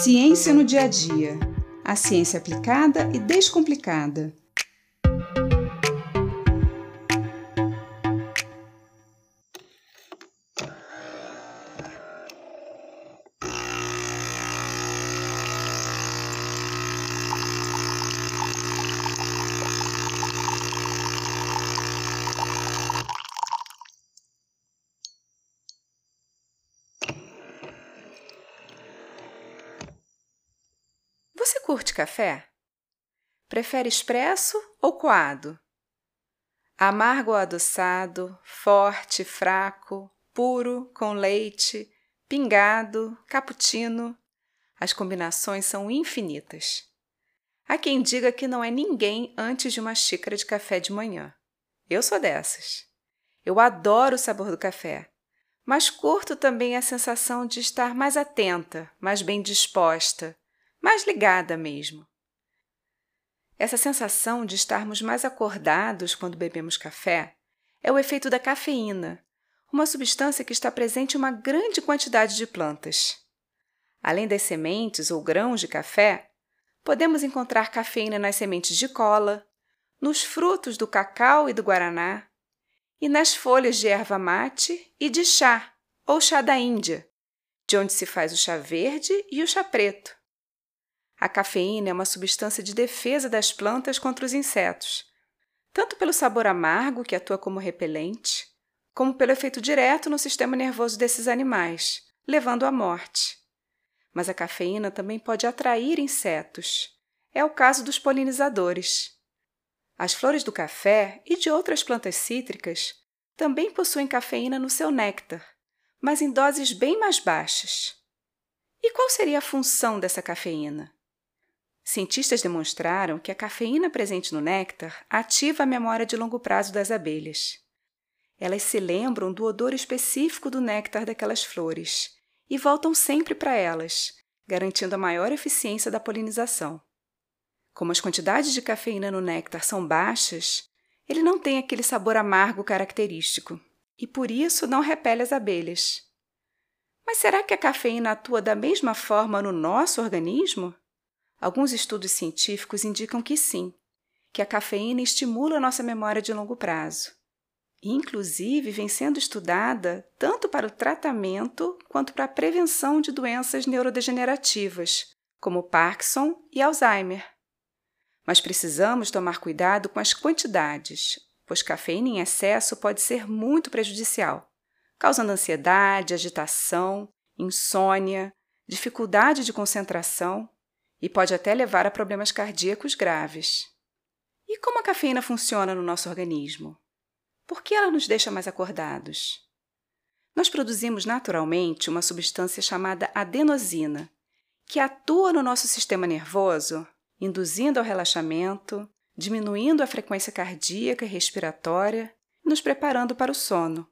Ciência no dia a dia. A ciência aplicada e descomplicada. Curte café? Prefere expresso ou coado? Amargo ou adoçado, forte, fraco, puro, com leite, pingado, cappuccino. As combinações são infinitas. Há quem diga que não é ninguém antes de uma xícara de café de manhã. Eu sou dessas. Eu adoro o sabor do café, mas curto também a sensação de estar mais atenta, mais bem disposta, mais ligada mesmo. Essa sensação de estarmos mais acordados quando bebemos café é o efeito da cafeína, uma substância que está presente em uma grande quantidade de plantas. Além das sementes ou grãos de café, podemos encontrar cafeína nas sementes de cola, nos frutos do cacau e do guaraná, e nas folhas de erva mate e de chá, ou chá da Índia, de onde se faz o chá verde e o chá preto. A cafeína é uma substância de defesa das plantas contra os insetos, tanto pelo sabor amargo, que atua como repelente, como pelo efeito direto no sistema nervoso desses animais, levando à morte. Mas a cafeína também pode atrair insetos. É o caso dos polinizadores. As flores do café e de outras plantas cítricas também possuem cafeína no seu néctar, mas em doses bem mais baixas. E qual seria a função dessa cafeína? Cientistas demonstraram que a cafeína presente no néctar ativa a memória de longo prazo das abelhas. Elas se lembram do odor específico do néctar daquelas flores e voltam sempre para elas, garantindo a maior eficiência da polinização. Como as quantidades de cafeína no néctar são baixas, ele não tem aquele sabor amargo característico e por isso não repele as abelhas. Mas será que a cafeína atua da mesma forma no nosso organismo? Alguns estudos científicos indicam que sim, que a cafeína estimula nossa memória de longo prazo. Inclusive, vem sendo estudada tanto para o tratamento quanto para a prevenção de doenças neurodegenerativas, como Parkinson e Alzheimer. Mas precisamos tomar cuidado com as quantidades, pois cafeína em excesso pode ser muito prejudicial, causando ansiedade, agitação, insônia, dificuldade de concentração e pode até levar a problemas cardíacos graves. E como a cafeína funciona no nosso organismo? Por que ela nos deixa mais acordados? Nós produzimos naturalmente uma substância chamada adenosina, que atua no nosso sistema nervoso, induzindo ao relaxamento, diminuindo a frequência cardíaca e respiratória nos preparando para o sono.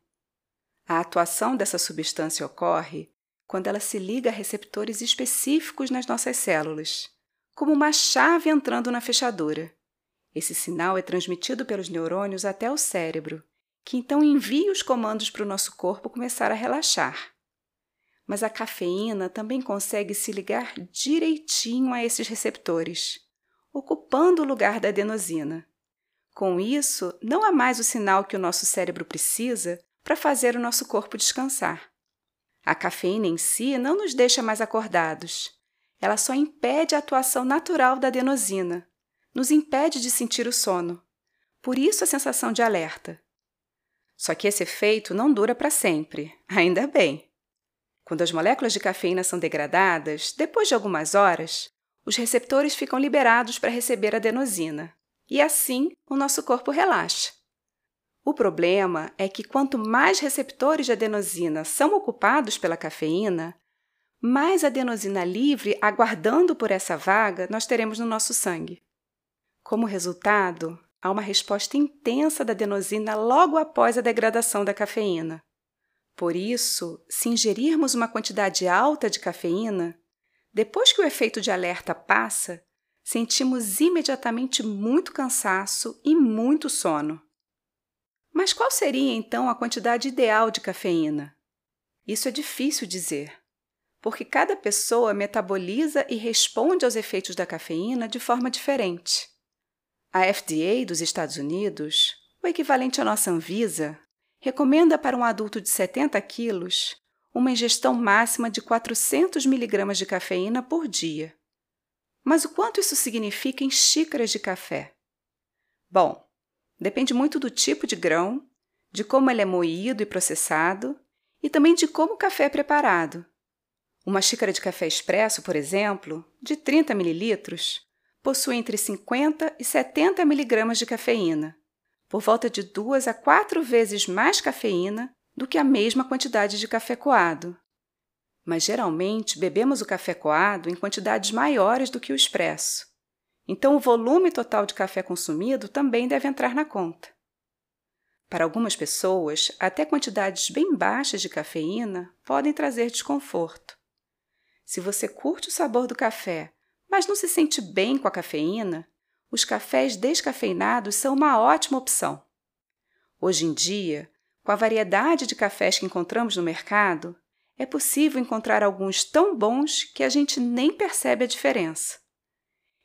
A atuação dessa substância ocorre quando ela se liga a receptores específicos nas nossas células, como uma chave entrando na fechadura. Esse sinal é transmitido pelos neurônios até o cérebro, que então envia os comandos para o nosso corpo começar a relaxar. Mas a cafeína também consegue se ligar direitinho a esses receptores, ocupando o lugar da adenosina. Com isso, não há mais o sinal que o nosso cérebro precisa para fazer o nosso corpo descansar. A cafeína em si não nos deixa mais acordados. Ela só impede a atuação natural da adenosina, nos impede de sentir o sono. Por isso a sensação de alerta. Só que esse efeito não dura para sempre, ainda bem. Quando as moléculas de cafeína são degradadas, depois de algumas horas, os receptores ficam liberados para receber a adenosina, e assim o nosso corpo relaxa. O problema é que quanto mais receptores de adenosina são ocupados pela cafeína, mais adenosina livre aguardando por essa vaga nós teremos no nosso sangue. Como resultado, há uma resposta intensa da adenosina logo após a degradação da cafeína. Por isso, se ingerirmos uma quantidade alta de cafeína, depois que o efeito de alerta passa, sentimos imediatamente muito cansaço e muito sono. Mas qual seria então a quantidade ideal de cafeína? Isso é difícil dizer. porque cada pessoa metaboliza e responde aos efeitos da cafeína de forma diferente. A FDA dos Estados Unidos, o equivalente à nossa Anvisa, recomenda para um adulto de 70 quilos uma ingestão máxima de 400 mg de cafeína por dia. Mas o quanto isso significa em xícaras de café? Bom, depende muito do tipo de grão, de como ele é moído e processado e também de como o café é preparado. Uma xícara de café expresso, por exemplo, de 30 ml, possui entre 50 e 70 mg de cafeína, por volta de duas a quatro vezes mais cafeína do que a mesma quantidade de café coado. Mas geralmente bebemos o café coado em quantidades maiores do que o expresso. Então o volume total de café consumido também deve entrar na conta. Para algumas pessoas, até quantidades bem baixas de cafeína podem trazer desconforto. Se você curte o sabor do café, mas não se sente bem com a cafeína, os cafés descafeinados são uma ótima opção. Hoje em dia, com a variedade de cafés que encontramos no mercado, é possível encontrar alguns tão bons que a gente nem percebe a diferença.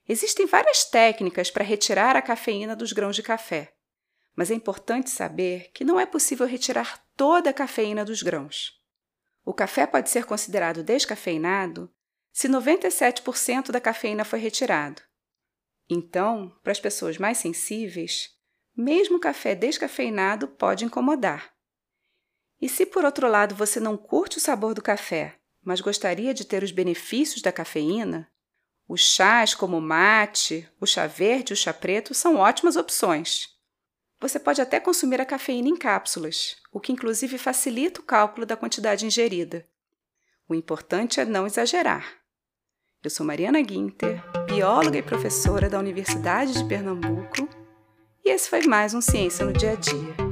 Existem várias técnicas para retirar a cafeína dos grãos de café, mas é importante saber que não é possível retirar toda a cafeína dos grãos. O café pode ser considerado descafeinado se 97% da cafeína foi retirado. Então, para as pessoas mais sensíveis, mesmo café descafeinado pode incomodar. E se por outro lado você não curte o sabor do café, mas gostaria de ter os benefícios da cafeína, os chás como o mate, o chá verde e o chá preto são ótimas opções. Você pode até consumir a cafeína em cápsulas, o que inclusive facilita o cálculo da quantidade ingerida. O importante é não exagerar. Eu sou Mariana Guinter, bióloga e professora da Universidade de Pernambuco e esse foi mais um Ciência no Dia a Dia.